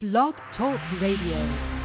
Blog Talk Radio.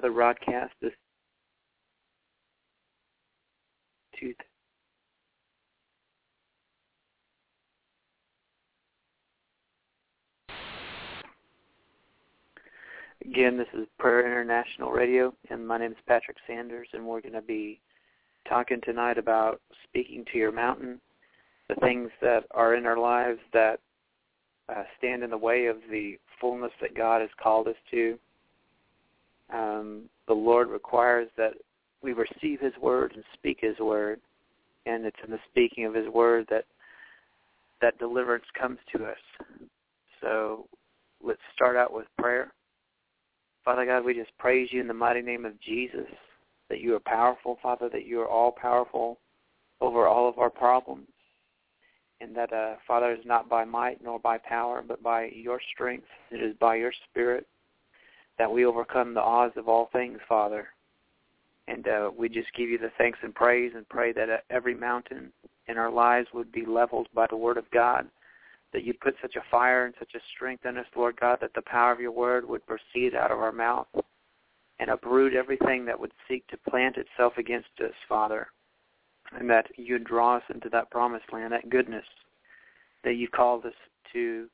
Another broadcast this two Again, this is Prayer International Radio, and my name is Patrick Sanders, and we're going to be talking tonight about speaking to your mountain, the things that are in our lives that uh, stand in the way of the fullness that God has called us to. Um, the Lord requires that we receive His word and speak His word, and it's in the speaking of His word that that deliverance comes to us. So let's start out with prayer. Father God, we just praise you in the mighty name of Jesus, that you are powerful, Father, that you are all powerful over all of our problems. And that, uh, Father, is not by might nor by power, but by your strength. It is by your Spirit that we overcome the odds of all things, Father. And uh, we just give you the thanks and praise and pray that uh, every mountain in our lives would be leveled by the Word of God that you put such a fire and such a strength in us, Lord God, that the power of your word would proceed out of our mouth and uproot everything that would seek to plant itself against us, Father, and that you would draw us into that promised land, that goodness that you called us to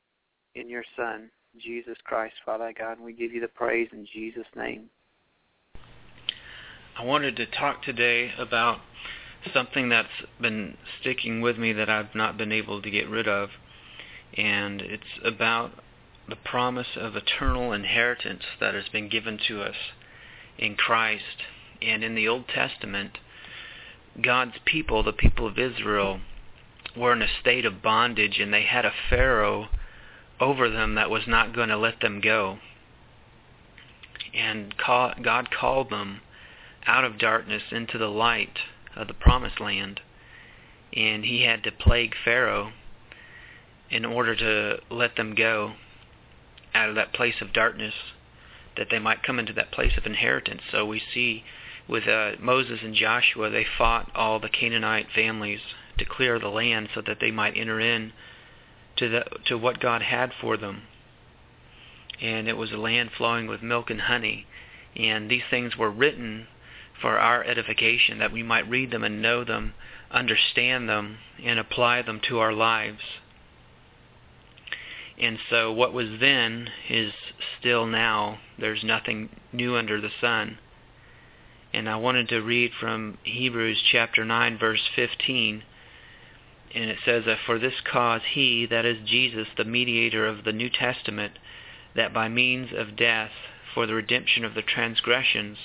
in your Son, Jesus Christ, Father God, and we give you the praise in Jesus' name. I wanted to talk today about something that's been sticking with me that I've not been able to get rid of and it's about the promise of eternal inheritance that has been given to us in Christ. And in the Old Testament, God's people, the people of Israel, were in a state of bondage and they had a Pharaoh over them that was not going to let them go. And God called them out of darkness into the light of the promised land. And he had to plague Pharaoh in order to let them go out of that place of darkness, that they might come into that place of inheritance. So we see with uh, Moses and Joshua, they fought all the Canaanite families to clear the land so that they might enter in to the to what God had for them. And it was a land flowing with milk and honey. And these things were written for our edification, that we might read them and know them, understand them, and apply them to our lives. And so what was then is still now. There's nothing new under the sun. And I wanted to read from Hebrews chapter 9 verse 15. And it says, that For this cause he, that is Jesus, the mediator of the New Testament, that by means of death, for the redemption of the transgressions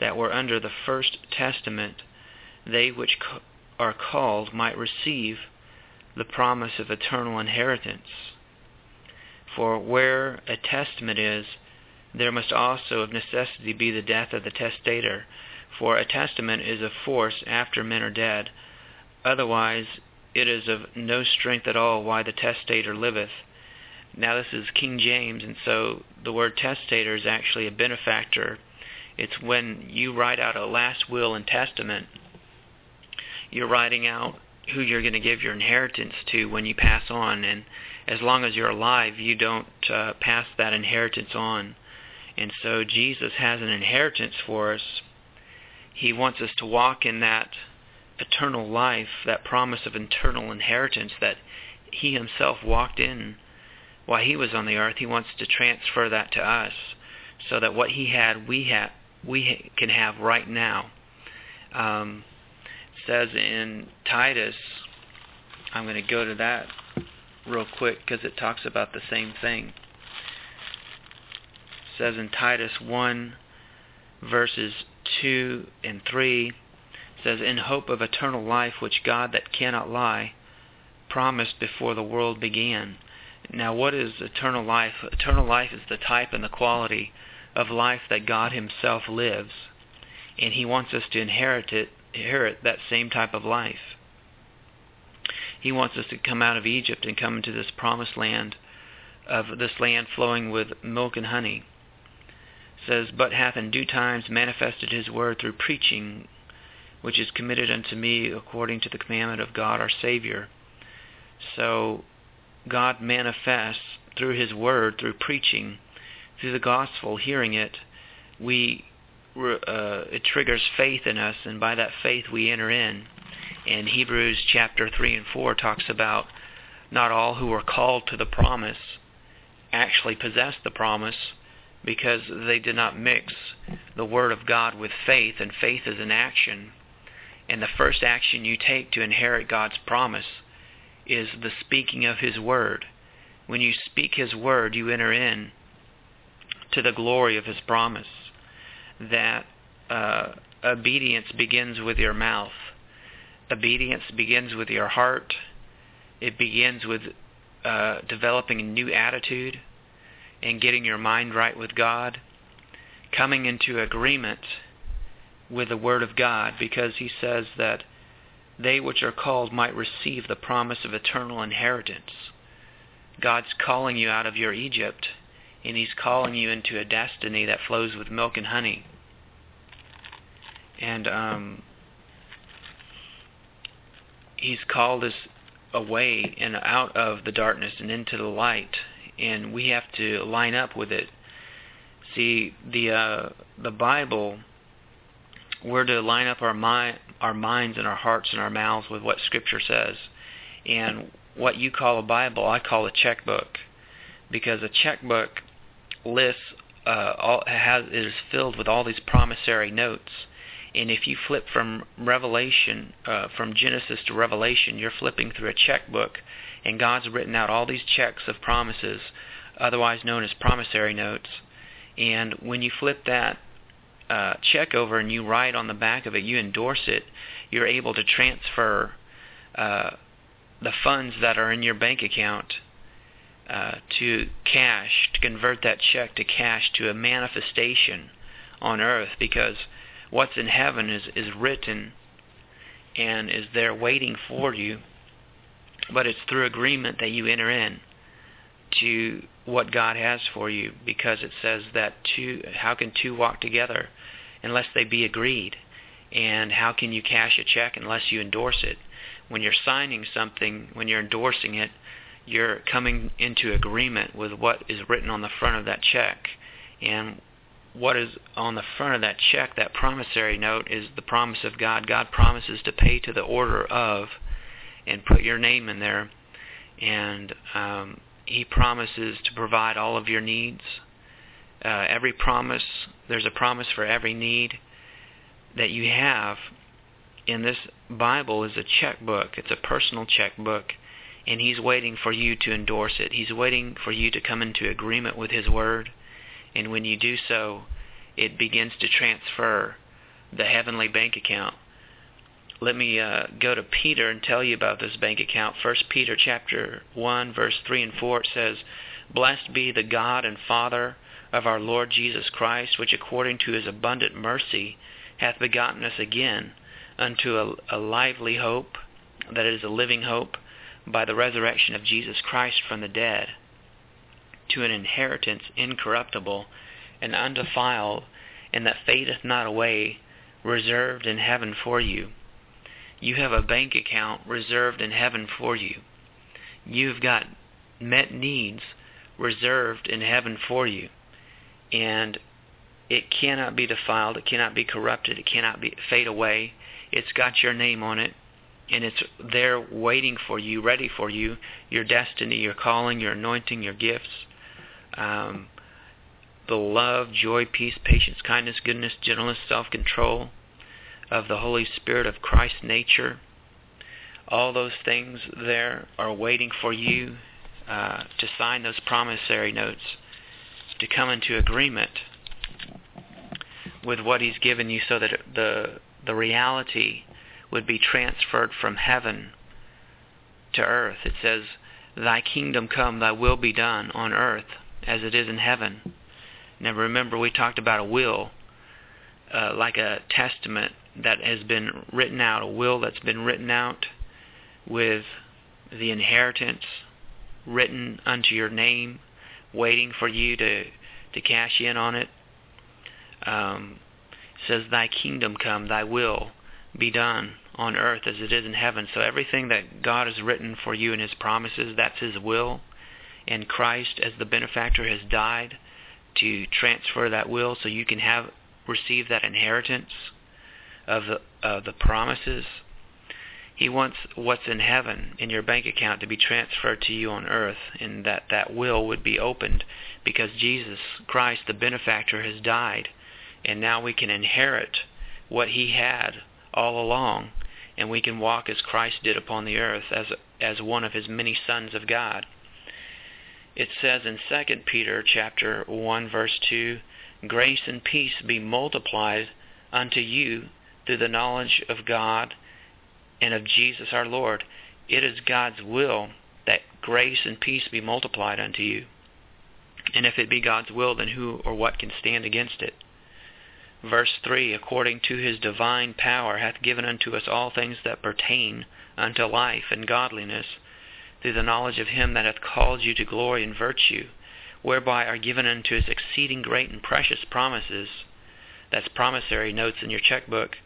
that were under the first testament, they which are called might receive the promise of eternal inheritance. For where a testament is, there must also of necessity be the death of the testator. For a testament is of force after men are dead. Otherwise it is of no strength at all why the testator liveth. Now this is King James, and so the word testator is actually a benefactor. It's when you write out a last will and testament, you're writing out who you're going to give your inheritance to when you pass on. And as long as you're alive, you don't uh, pass that inheritance on. And so Jesus has an inheritance for us. He wants us to walk in that eternal life, that promise of eternal inheritance that he himself walked in while he was on the earth. He wants to transfer that to us so that what he had, we have, we can have right now. Um, says in Titus, I'm going to go to that real quick because it talks about the same thing. It says in Titus 1 verses 2 and 3 says in hope of eternal life which God that cannot lie promised before the world began. Now what is eternal life? Eternal life is the type and the quality of life that God himself lives and he wants us to inherit it inherit that same type of life. He wants us to come out of Egypt and come into this promised land of this land flowing with milk and honey. It says, But hath in due times manifested his word through preaching, which is committed unto me according to the commandment of God our Savior. So God manifests through his word, through preaching, through the gospel, hearing it, we uh, it triggers faith in us, and by that faith we enter in. And Hebrews chapter 3 and 4 talks about not all who are called to the promise actually possess the promise because they did not mix the Word of God with faith, and faith is an action. And the first action you take to inherit God's promise is the speaking of His Word. When you speak His Word, you enter in to the glory of His promise. That uh, obedience begins with your mouth. Obedience begins with your heart. It begins with uh, developing a new attitude and getting your mind right with God, coming into agreement with the Word of God, because He says that they which are called might receive the promise of eternal inheritance. God's calling you out of your Egypt, and He's calling you into a destiny that flows with milk and honey. And um, He's called us away and out of the darkness and into the light and we have to line up with it. See, the uh, the Bible, we're to line up our mind, our minds and our hearts and our mouths with what Scripture says. And what you call a Bible, I call a checkbook, because a checkbook lists uh, all has is filled with all these promissory notes. And if you flip from Revelation, uh, from Genesis to Revelation, you're flipping through a checkbook and God's written out all these checks of promises, otherwise known as promissory notes. And when you flip that uh, check over and you write on the back of it, you endorse it, you're able to transfer uh, the funds that are in your bank account uh, to cash, to convert that check to cash to a manifestation on earth because what's in heaven is, is written and is there waiting for you but it's through agreement that you enter in to what God has for you because it says that two how can two walk together unless they be agreed? And how can you cash a check unless you endorse it? When you're signing something when you're endorsing it you're coming into agreement with what is written on the front of that check. And what is on the front of that check that promissory note is the promise of God. God promises to pay to the order of and put your name in there. And um, He promises to provide all of your needs. Uh, every promise, there's a promise for every need that you have And this Bible is a checkbook. It's a personal checkbook. And He's waiting for you to endorse it. He's waiting for you to come into agreement with His Word. And when you do so, it begins to transfer the heavenly bank account let me uh, go to Peter and tell you about this bank account. First Peter chapter 1 verse 3 and 4 it says, Blessed be the God and Father of our Lord Jesus Christ, which according to his abundant mercy hath begotten us again unto a, a lively hope, that is a living hope, by the resurrection of Jesus Christ from the dead, to an inheritance incorruptible and undefiled, and that fadeth not away, reserved in heaven for you you have a bank account reserved in heaven for you. You've got met needs reserved in heaven for you. And it cannot be defiled, it cannot be corrupted, it cannot be fade away. It's got your name on it and it's there waiting for you, ready for you, your destiny, your calling, your anointing, your gifts. Um, the love, joy, peace, patience, kindness, goodness, gentleness, self-control, of the Holy Spirit of Christ's nature. All those things there are waiting for you uh, to sign those promissory notes, to come into agreement with what He's given you so that the, the reality would be transferred from heaven to earth. It says, Thy kingdom come, thy will be done on earth as it is in heaven. Now remember, we talked about a will, uh, like a testament that has been written out, a will that's been written out with the inheritance written unto your name, waiting for you to, to cash in on it. Um, says, Thy kingdom come, thy will be done on earth as it is in heaven. So everything that God has written for you in his promises, that's his will. And Christ, as the benefactor, has died to transfer that will so you can have receive that inheritance of the, of the promises. He wants what's in heaven in your bank account to be transferred to you on earth, and that that will would be opened because Jesus Christ, the benefactor, has died, and now we can inherit what he had all along, and we can walk as Christ did upon the earth as as one of his many sons of God. It says in 2 Peter chapter 1 verse 2, grace and peace be multiplied unto you through the knowledge of God and of Jesus our Lord. It is God's will that grace and peace be multiplied unto you. And if it be God's will, then who or what can stand against it? Verse 3 According to his divine power hath given unto us all things that pertain unto life and godliness, through the knowledge of him that hath called you to glory and virtue, whereby are given unto us exceeding great and precious promises. That's promissory notes in your checkbook.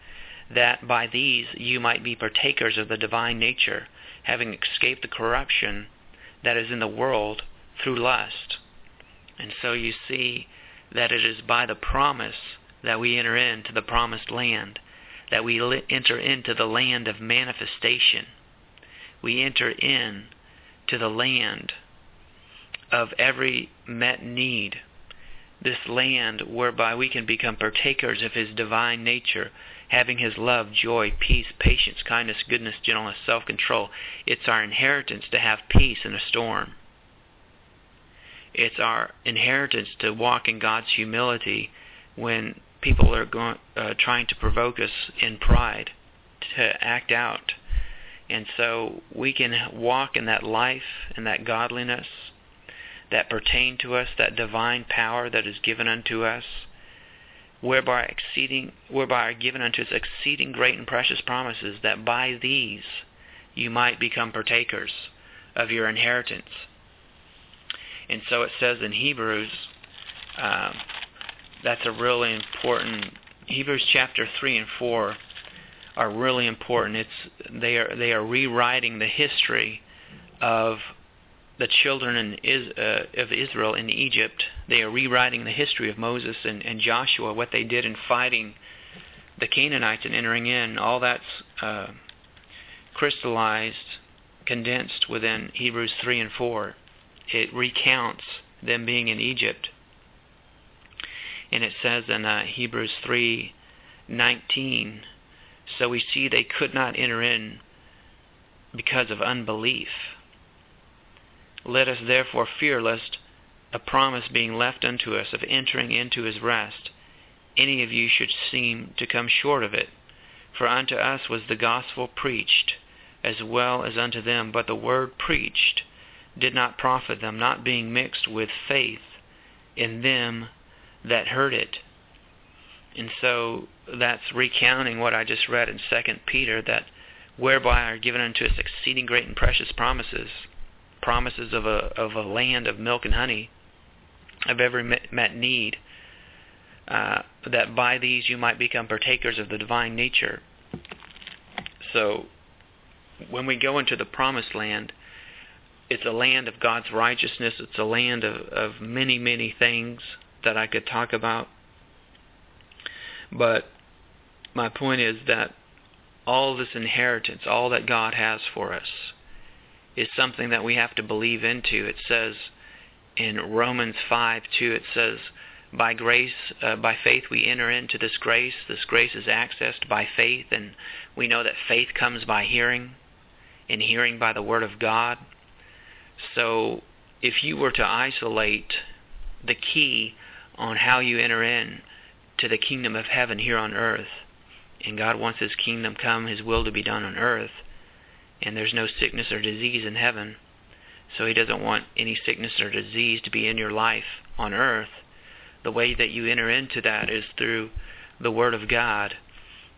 That by these you might be partakers of the divine nature, having escaped the corruption that is in the world through lust. And so you see that it is by the promise that we enter into the promised land, that we enter into the land of manifestation. We enter in to the land of every met need. This land whereby we can become partakers of His divine nature, having His love, joy, peace, patience, kindness, goodness, gentleness, self-control. It's our inheritance to have peace in a storm. It's our inheritance to walk in God's humility when people are going, uh, trying to provoke us in pride to act out. And so we can walk in that life and that godliness that pertain to us, that divine power that is given unto us, whereby exceeding whereby are given unto us exceeding great and precious promises, that by these you might become partakers of your inheritance. And so it says in Hebrews um, that's a really important. Hebrews chapter three and four are really important. It's they are they are rewriting the history of the children uh, of Israel in Egypt. They are rewriting the history of Moses and, and Joshua, what they did in fighting the Canaanites and entering in. All that's uh, crystallized, condensed within Hebrews 3 and 4. It recounts them being in Egypt and it says in uh, Hebrews 3:19, so we see they could not enter in because of unbelief. Let us therefore fear lest a promise being left unto us of entering into his rest, any of you should seem to come short of it. For unto us was the gospel preached, as well as unto them, but the word preached did not profit them, not being mixed with faith in them that heard it. And so that's recounting what I just read in Second Peter that whereby are given unto us exceeding great and precious promises, promises of a of a land of milk and honey, of every met need, uh, that by these you might become partakers of the divine nature. So when we go into the promised land, it's a land of God's righteousness. It's a land of, of many, many things that I could talk about. But my point is that all this inheritance, all that God has for us, is something that we have to believe into. It says in Romans 5 2, it says, by grace, uh, by faith, we enter into this grace. This grace is accessed by faith, and we know that faith comes by hearing, and hearing by the Word of God. So, if you were to isolate the key on how you enter in to the kingdom of heaven here on earth. And God wants His kingdom come, His will to be done on earth. And there's no sickness or disease in heaven. So He doesn't want any sickness or disease to be in your life on earth. The way that you enter into that is through the Word of God.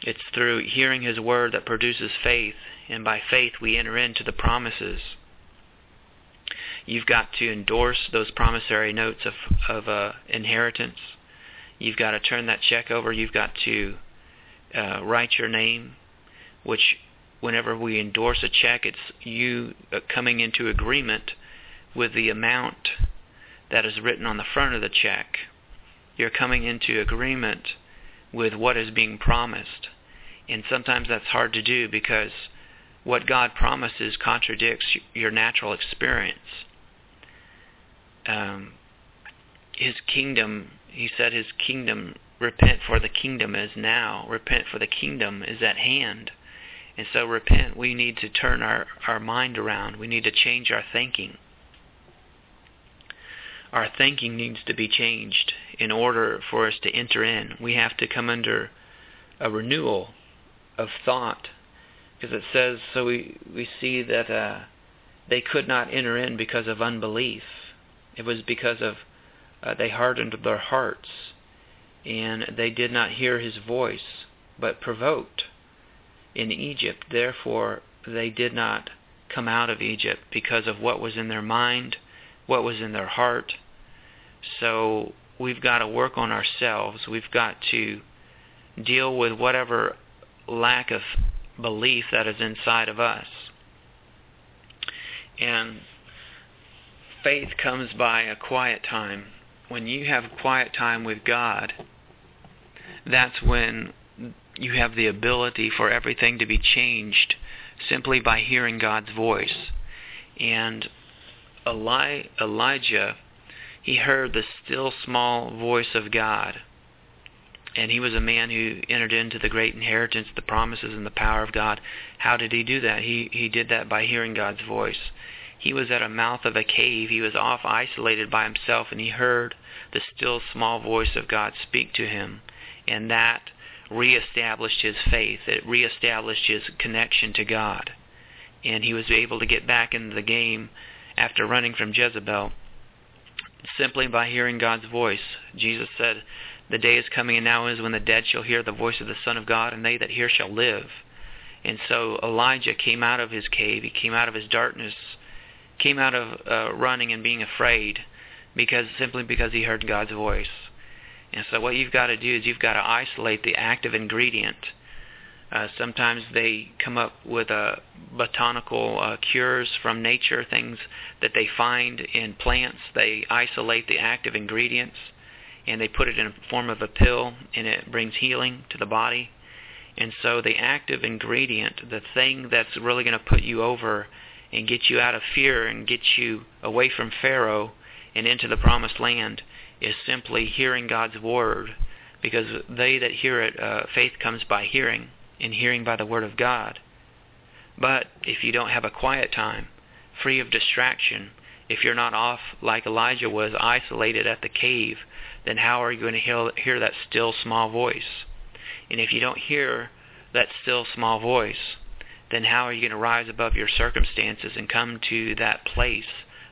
It's through hearing His Word that produces faith. And by faith we enter into the promises You've got to endorse those promissory notes of, of uh, inheritance. You've got to turn that check over. You've got to uh, write your name, which whenever we endorse a check, it's you uh, coming into agreement with the amount that is written on the front of the check. You're coming into agreement with what is being promised. And sometimes that's hard to do because what God promises contradicts your natural experience. Um, his kingdom, he said, his kingdom, repent for the kingdom is now. Repent for the kingdom is at hand. And so repent, we need to turn our, our mind around. We need to change our thinking. Our thinking needs to be changed in order for us to enter in. We have to come under a renewal of thought because it says so we we see that uh, they could not enter in because of unbelief it was because of uh, they hardened their hearts and they did not hear his voice but provoked in Egypt therefore they did not come out of Egypt because of what was in their mind what was in their heart so we've got to work on ourselves we've got to deal with whatever lack of belief that is inside of us. And faith comes by a quiet time. When you have quiet time with God, that's when you have the ability for everything to be changed simply by hearing God's voice. And Eli- Elijah, he heard the still small voice of God and he was a man who entered into the great inheritance, the promises and the power of God. How did he do that? He he did that by hearing God's voice. He was at a mouth of a cave. He was off isolated by himself and he heard the still small voice of God speak to him. And that reestablished his faith. It reestablished his connection to God. And he was able to get back into the game after running from Jezebel simply by hearing God's voice. Jesus said, the day is coming and now is when the dead shall hear the voice of the Son of God, and they that hear shall live. And so Elijah came out of his cave, he came out of his darkness, came out of uh, running and being afraid, because simply because he heard God's voice. And so what you've got to do is you've got to isolate the active ingredient. Uh, sometimes they come up with uh, botanical uh, cures from nature, things that they find in plants. They isolate the active ingredients and they put it in a form of a pill and it brings healing to the body. And so the active ingredient, the thing that's really going to put you over and get you out of fear and get you away from Pharaoh and into the promised land is simply hearing God's word because they that hear it, uh, faith comes by hearing and hearing by the word of God. But if you don't have a quiet time, free of distraction, if you're not off like Elijah was, isolated at the cave, then how are you going to hear, hear that still small voice? And if you don't hear that still small voice, then how are you going to rise above your circumstances and come to that place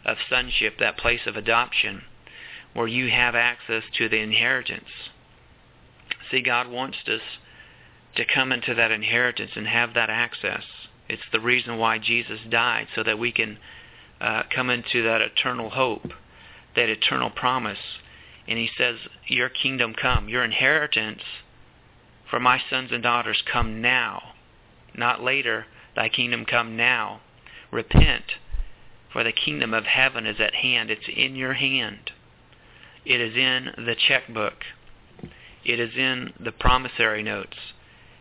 of sonship, that place of adoption, where you have access to the inheritance? See, God wants us to come into that inheritance and have that access. It's the reason why Jesus died, so that we can uh, come into that eternal hope, that eternal promise. And he says, Your kingdom come, your inheritance for my sons and daughters come now, not later. Thy kingdom come now. Repent, for the kingdom of heaven is at hand. It's in your hand. It is in the checkbook. It is in the promissory notes.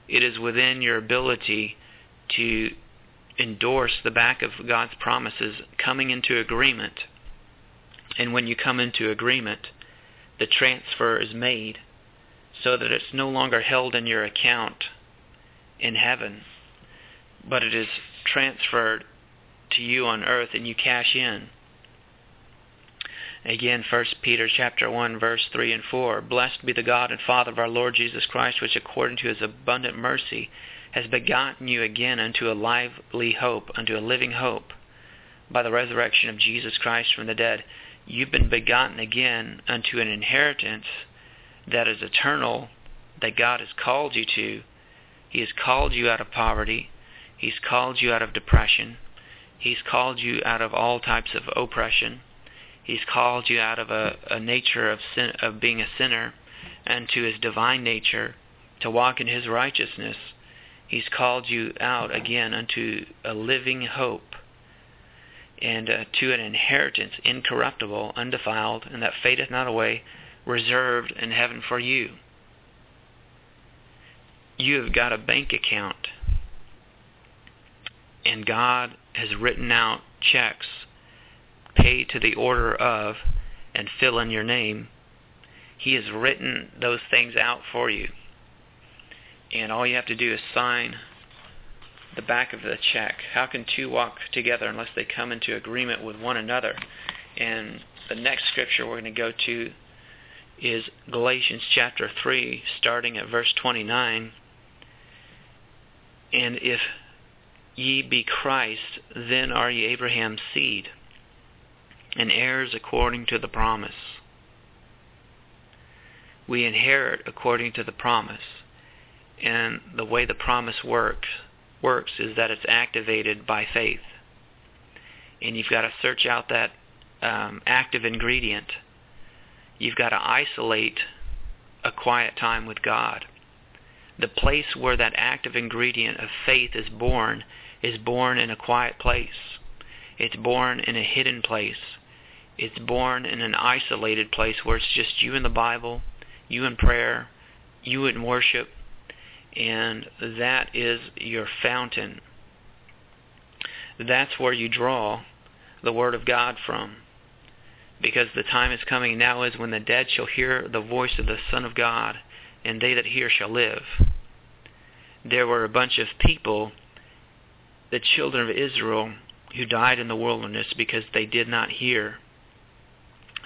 It is within your ability to endorse the back of God's promises coming into agreement. And when you come into agreement, the transfer is made so that it's no longer held in your account in heaven, but it is transferred to you on earth and you cash in. Again, 1 Peter chapter 1 verse 3 and 4. Blessed be the God and Father of our Lord Jesus Christ, which according to his abundant mercy has begotten you again unto a lively hope, unto a living hope, by the resurrection of Jesus Christ from the dead. You've been begotten again unto an inheritance that is eternal, that God has called you to. He has called you out of poverty. He's called you out of depression. He's called you out of all types of oppression. He's called you out of a, a nature of sin, of being a sinner and to his divine nature to walk in his righteousness He's called you out again unto a living hope and uh, to an inheritance incorruptible, undefiled, and that fadeth not away, reserved in heaven for you. you have got a bank account and God has written out checks, pay to the order of, and fill in your name, He has written those things out for you. And all you have to do is sign the back of the check. How can two walk together unless they come into agreement with one another? And the next scripture we're going to go to is Galatians chapter 3, starting at verse 29. And if ye be Christ, then are ye Abraham's seed, and heirs according to the promise. We inherit according to the promise. And the way the promise works works is that it's activated by faith. And you've got to search out that um, active ingredient. You've got to isolate a quiet time with God. The place where that active ingredient of faith is born is born in a quiet place. It's born in a hidden place. It's born in an isolated place where it's just you in the Bible, you in prayer, you in worship, and that is your fountain. That's where you draw the Word of God from. Because the time is coming now is when the dead shall hear the voice of the Son of God, and they that hear shall live. There were a bunch of people the children of Israel who died in the wilderness because they did not hear.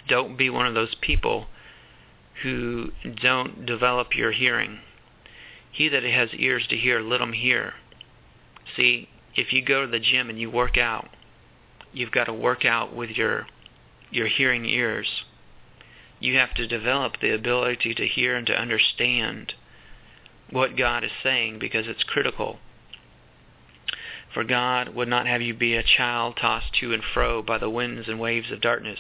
Don't be one of those people who don't develop your hearing. He that has ears to hear, let him hear. See, if you go to the gym and you work out, you've got to work out with your your hearing ears. You have to develop the ability to hear and to understand what God is saying because it's critical for God would not have you be a child tossed to and fro by the winds and waves of darkness.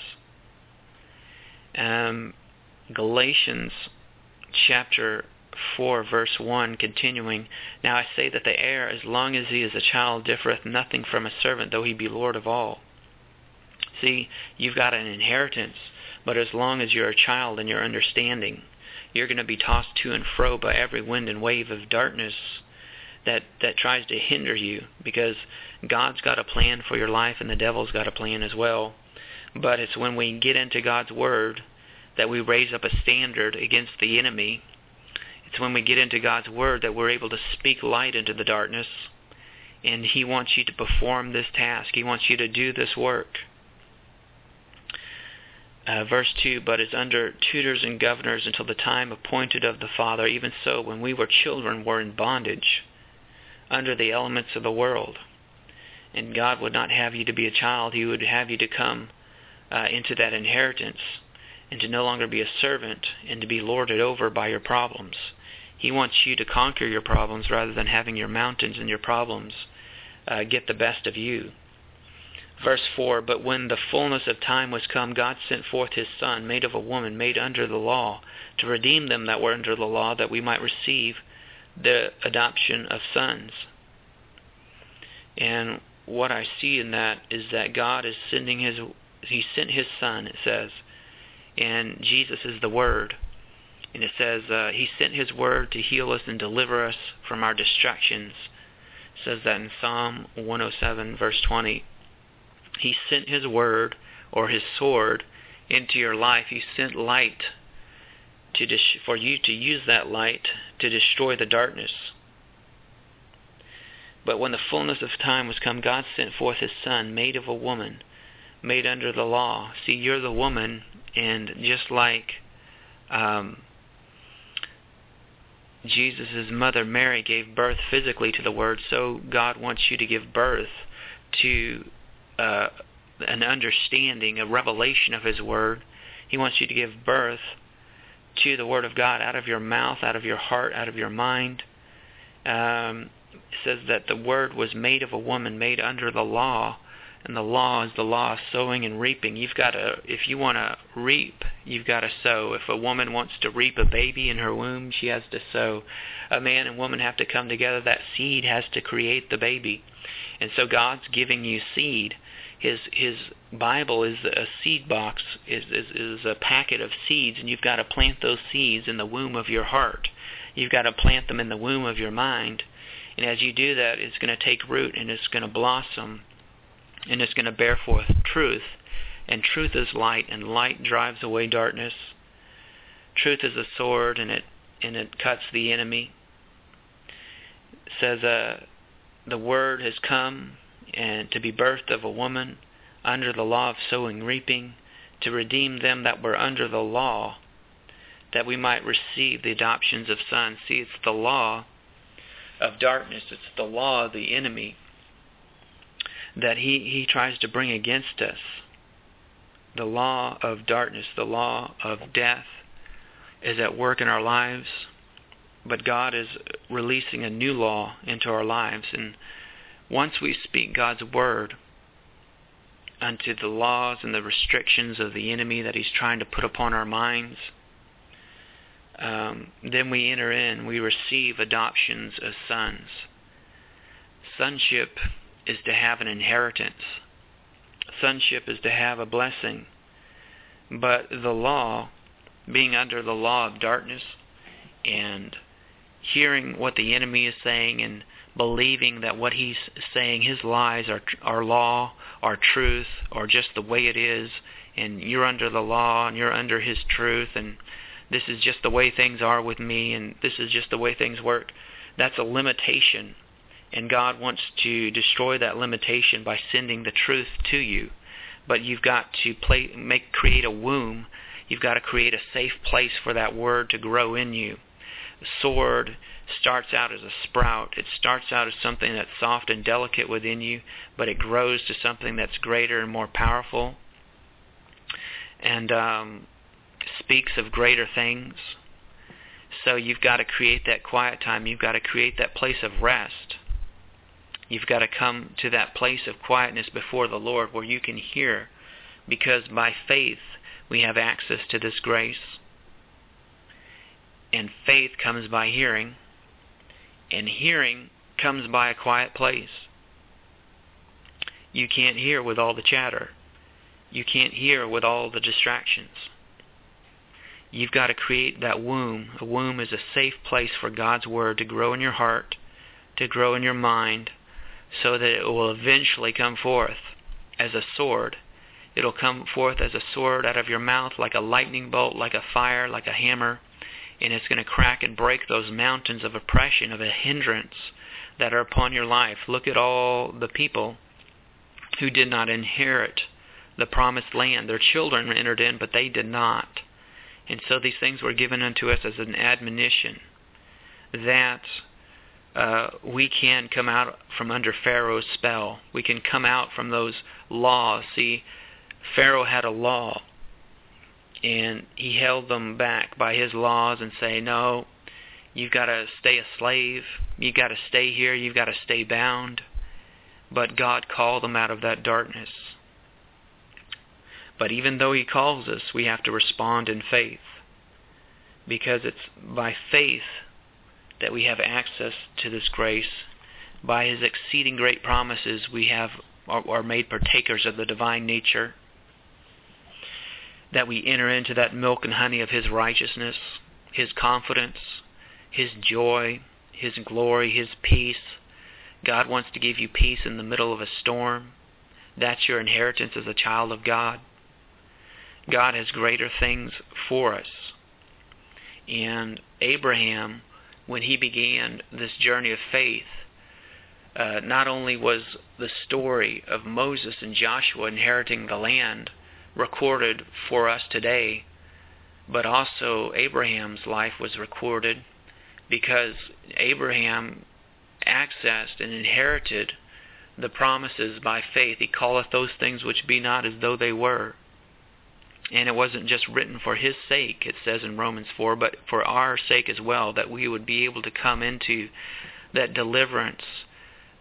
Um, Galatians chapter 4, verse 1, continuing, Now I say that the heir, as long as he is a child, differeth nothing from a servant, though he be Lord of all. See, you've got an inheritance, but as long as you're a child and you're understanding, you're going to be tossed to and fro by every wind and wave of darkness that that tries to hinder you because God's got a plan for your life and the devil's got a plan as well. But it's when we get into God's word that we raise up a standard against the enemy. It's when we get into God's word that we're able to speak light into the darkness. And he wants you to perform this task. He wants you to do this work. Uh, verse 2, But is under tutors and governors until the time appointed of the Father. Even so, when we were children, were in bondage under the elements of the world. And God would not have you to be a child. He would have you to come uh, into that inheritance and to no longer be a servant and to be lorded over by your problems. He wants you to conquer your problems rather than having your mountains and your problems uh, get the best of you. Verse 4 But when the fullness of time was come, God sent forth his Son, made of a woman, made under the law, to redeem them that were under the law, that we might receive the adoption of sons. And what I see in that is that God is sending his he sent his son it says and Jesus is the word. And it says uh, he sent his word to heal us and deliver us from our distractions. It says that in Psalm 107 verse 20 he sent his word or his sword into your life. He sent light to dis- for you to use that light to destroy the darkness. But when the fullness of time was come, God sent forth his Son, made of a woman, made under the law. See, you're the woman, and just like um, Jesus' mother Mary gave birth physically to the Word, so God wants you to give birth to uh, an understanding, a revelation of His Word. He wants you to give birth to the Word of God out of your mouth, out of your heart, out of your mind. Um, it says that the Word was made of a woman, made under the law, and the law is the law of sowing and reaping. You've got to, if you want to reap, you've got to sow. If a woman wants to reap a baby in her womb, she has to sow. A man and woman have to come together. That seed has to create the baby. And so God's giving you seed his his Bible is a seed box, is, is is a packet of seeds, and you've got to plant those seeds in the womb of your heart. You've got to plant them in the womb of your mind. And as you do that, it's going to take root and it's going to blossom and it's going to bear forth truth. And truth is light, and light drives away darkness. Truth is a sword, and it and it cuts the enemy. It says, uh, "The word has come, and to be birthed of a woman, under the law of sowing reaping, to redeem them that were under the law, that we might receive the adoptions of sons." See, it's the law of darkness. It's the law of the enemy that he, he tries to bring against us. The law of darkness, the law of death is at work in our lives, but God is releasing a new law into our lives. And once we speak God's word unto the laws and the restrictions of the enemy that he's trying to put upon our minds, um, then we enter in, we receive adoptions as sons. Sonship is to have an inheritance. Sonship is to have a blessing. But the law, being under the law of darkness and hearing what the enemy is saying and believing that what he's saying, his lies are, are law, are truth, or just the way it is, and you're under the law and you're under his truth, and this is just the way things are with me, and this is just the way things work. That's a limitation and God wants to destroy that limitation by sending the truth to you. But you've got to play, make create a womb. You've got to create a safe place for that word to grow in you. The sword starts out as a sprout. It starts out as something that's soft and delicate within you, but it grows to something that's greater and more powerful, and um, speaks of greater things. So you've got to create that quiet time. You've got to create that place of rest You've got to come to that place of quietness before the Lord where you can hear because by faith we have access to this grace. And faith comes by hearing, and hearing comes by a quiet place. You can't hear with all the chatter. You can't hear with all the distractions. You've got to create that womb. A womb is a safe place for God's Word to grow in your heart, to grow in your mind, so that it will eventually come forth as a sword. It'll come forth as a sword out of your mouth like a lightning bolt, like a fire, like a hammer, and it's going to crack and break those mountains of oppression, of a hindrance that are upon your life. Look at all the people who did not inherit the promised land. Their children entered in, but they did not. And so these things were given unto us as an admonition that uh, we can come out from under Pharaoh's spell. We can come out from those laws. See, Pharaoh had a law, and he held them back by his laws and say, no, you've got to stay a slave. You've got to stay here. You've got to stay bound. But God called them out of that darkness. But even though he calls us, we have to respond in faith. Because it's by faith that we have access to this grace. By his exceeding great promises, we have are, are made partakers of the divine nature. That we enter into that milk and honey of his righteousness, his confidence, his joy, his glory, his peace. God wants to give you peace in the middle of a storm. That's your inheritance as a child of God. God has greater things for us. And Abraham when he began this journey of faith, uh, not only was the story of Moses and Joshua inheriting the land recorded for us today, but also Abraham's life was recorded because Abraham accessed and inherited the promises by faith. He calleth those things which be not as though they were. And it wasn't just written for his sake, it says in Romans 4, but for our sake as well, that we would be able to come into that deliverance,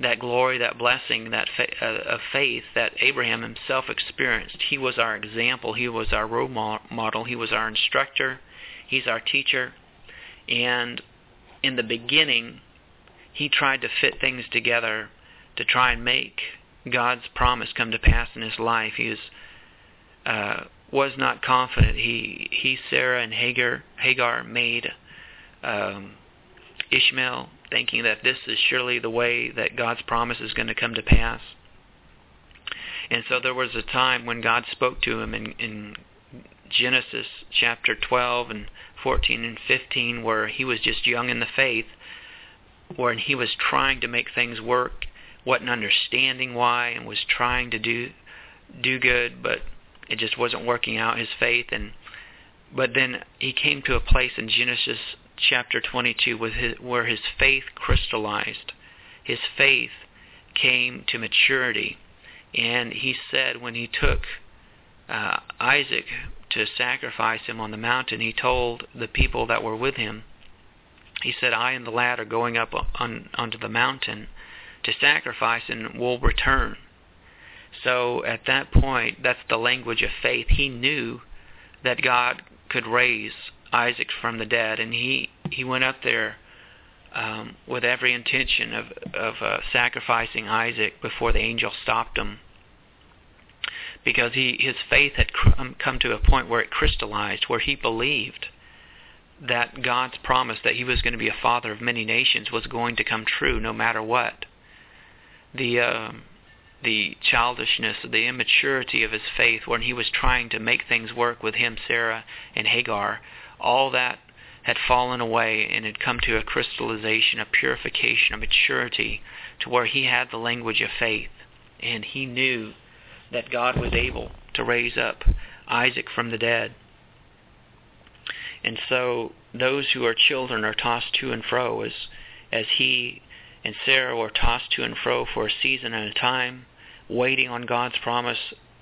that glory, that blessing, that fa- uh, of faith that Abraham himself experienced. He was our example. He was our role model. He was our instructor. He's our teacher. And in the beginning, he tried to fit things together to try and make God's promise come to pass in his life. He was uh, was not confident. He he Sarah and Hagar Hagar made um, Ishmael, thinking that this is surely the way that God's promise is going to come to pass. And so there was a time when God spoke to him in, in Genesis chapter 12 and 14 and 15 where he was just young in the faith, where he was trying to make things work, wasn't understanding why, and was trying to do do good, but it just wasn't working out his faith and but then he came to a place in Genesis chapter 22 with his, where his faith crystallized. His faith came to maturity. And he said when he took uh, Isaac to sacrifice him on the mountain, he told the people that were with him, he said, I and the lad are going up on, onto the mountain to sacrifice and we'll return. So at that point, that's the language of faith. He knew that God could raise Isaac from the dead, and he he went up there um, with every intention of of uh, sacrificing Isaac before the angel stopped him, because he his faith had cr- um, come to a point where it crystallized, where he believed that God's promise that he was going to be a father of many nations was going to come true no matter what. The uh, the childishness, the immaturity of his faith when he was trying to make things work with him, Sarah, and Hagar, all that had fallen away and had come to a crystallization, a purification, a maturity to where he had the language of faith. And he knew that God was able to raise up Isaac from the dead. And so those who are children are tossed to and fro as, as he and Sarah were tossed to and fro for a season and a time waiting on God's promise,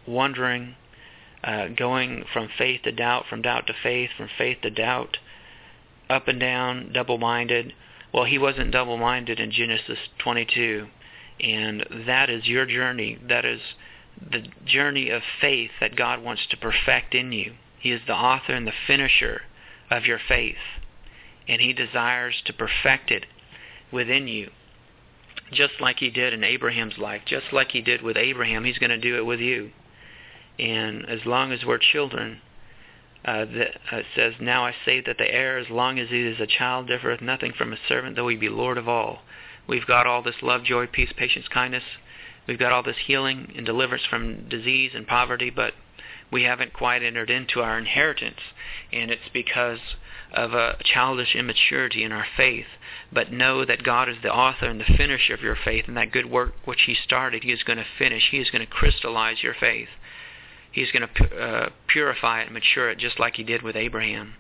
wondering, uh, going from faith to doubt, from doubt to faith, from faith to doubt, up and down, double-minded. Well, he wasn't double-minded in Genesis 22, and that is your journey. That is the journey of faith that God wants to perfect in you. He is the author and the finisher of your faith, and he desires to perfect it within you just like he did in Abraham's life, just like he did with Abraham, he's going to do it with you. And as long as we're children, uh, the, uh, it says, Now I say that the heir, as long as he is a child, differeth nothing from a servant, though he be Lord of all. We've got all this love, joy, peace, patience, kindness. We've got all this healing and deliverance from disease and poverty, but we haven't quite entered into our inheritance. And it's because of a childish immaturity in our faith, but know that God is the author and the finisher of your faith, and that good work which He started, He is going to finish. He is going to crystallize your faith. He's going to uh, purify it and mature it just like He did with Abraham.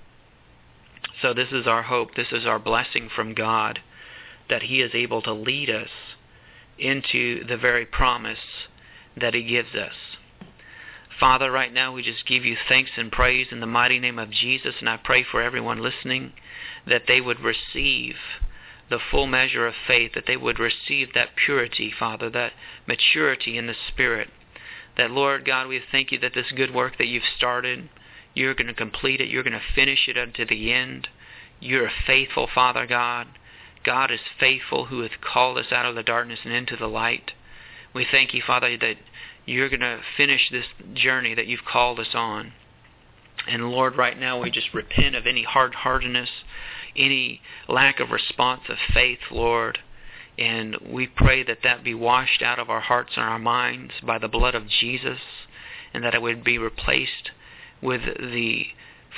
So this is our hope. This is our blessing from God that He is able to lead us into the very promise that He gives us. Father, right now we just give you thanks and praise in the mighty name of Jesus, and I pray for everyone listening that they would receive the full measure of faith, that they would receive that purity, Father, that maturity in the Spirit. That, Lord God, we thank you that this good work that you've started, you're going to complete it, you're going to finish it unto the end. You're a faithful Father God. God is faithful who hath called us out of the darkness and into the light. We thank you, Father, that you're going to finish this journey that you've called us on. And Lord, right now we just repent of any hard-heartedness, any lack of response of faith, Lord. And we pray that that be washed out of our hearts and our minds by the blood of Jesus, and that it would be replaced with the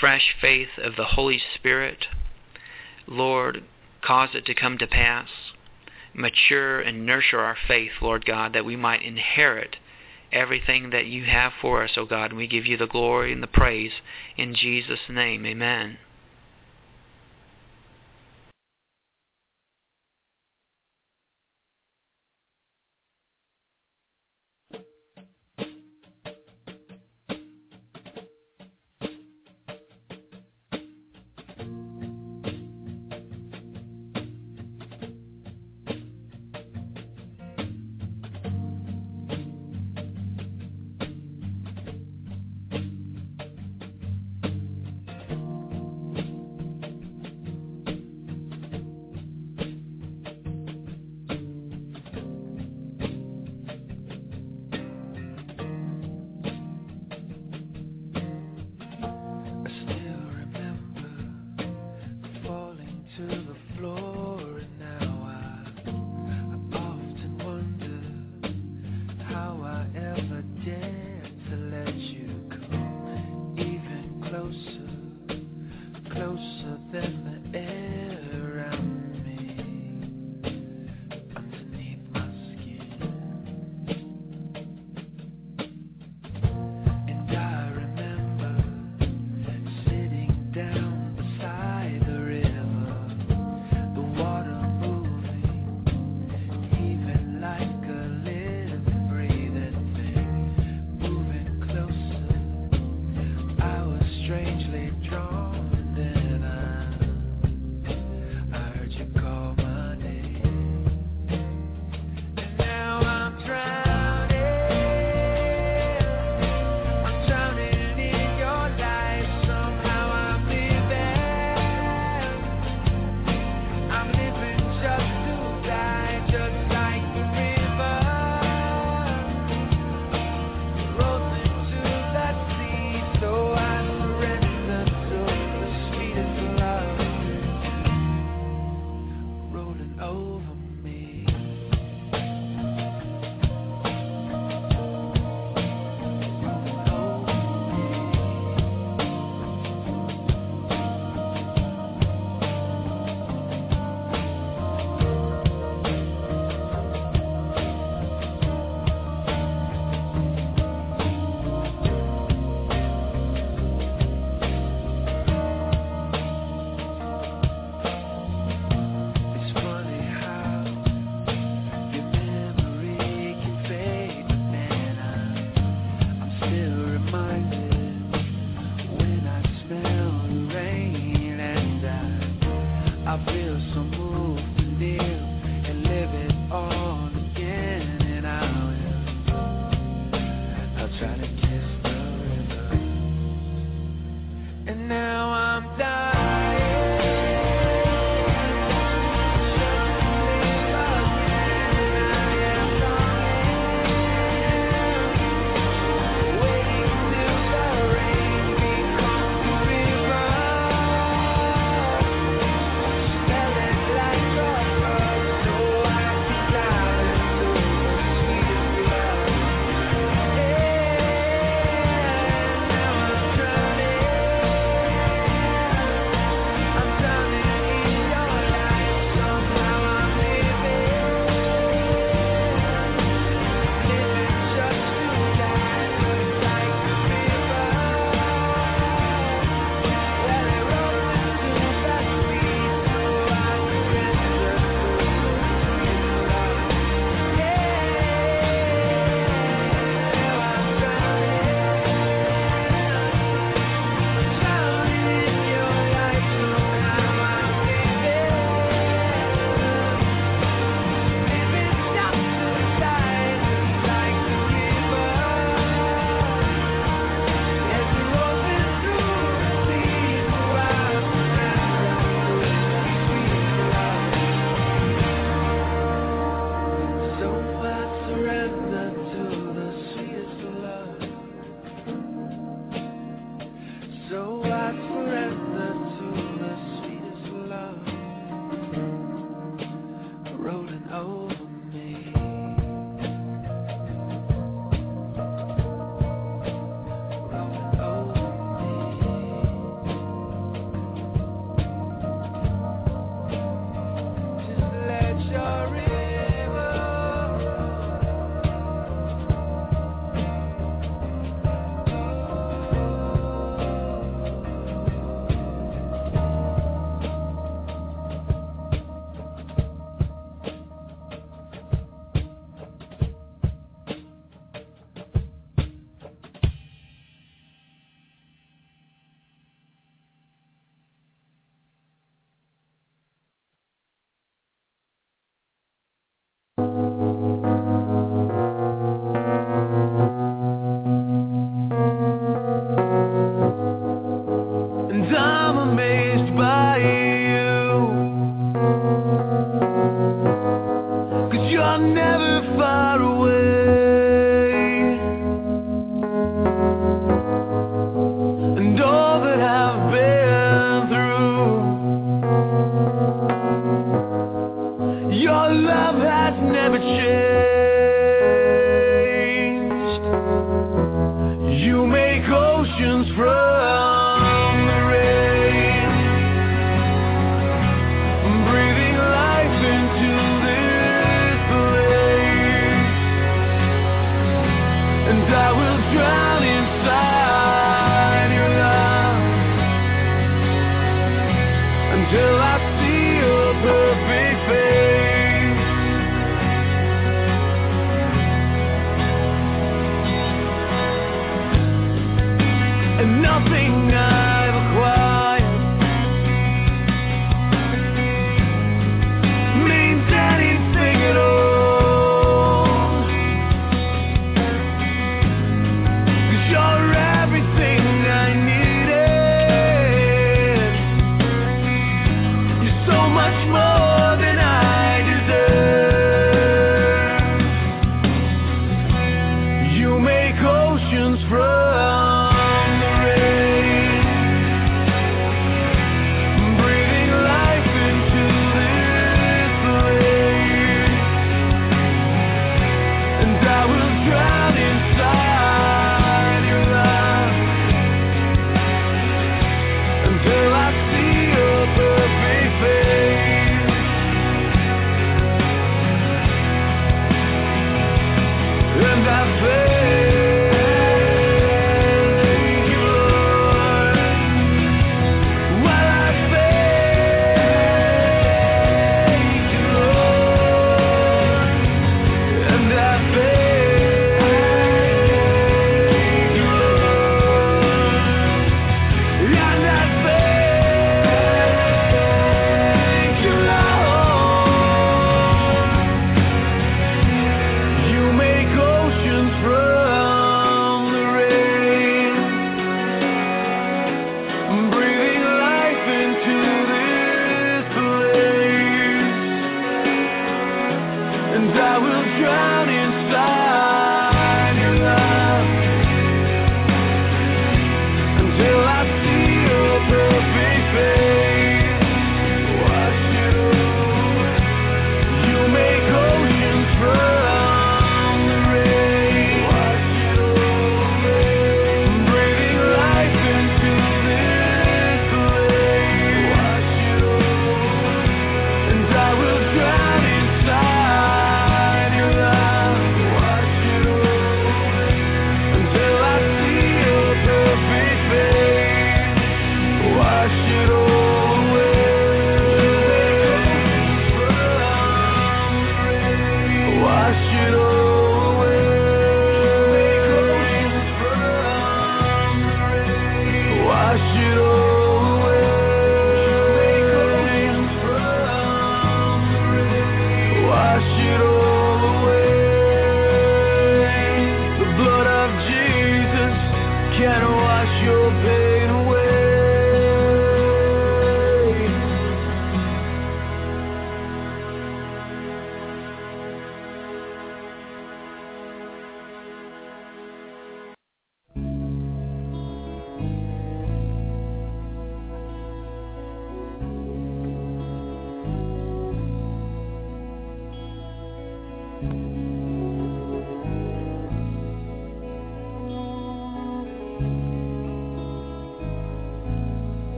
fresh faith of the Holy Spirit. Lord, cause it to come to pass. Mature and nurture our faith, Lord God, that we might inherit everything that you have for us, O God. And we give you the glory and the praise in Jesus' name. Amen. try to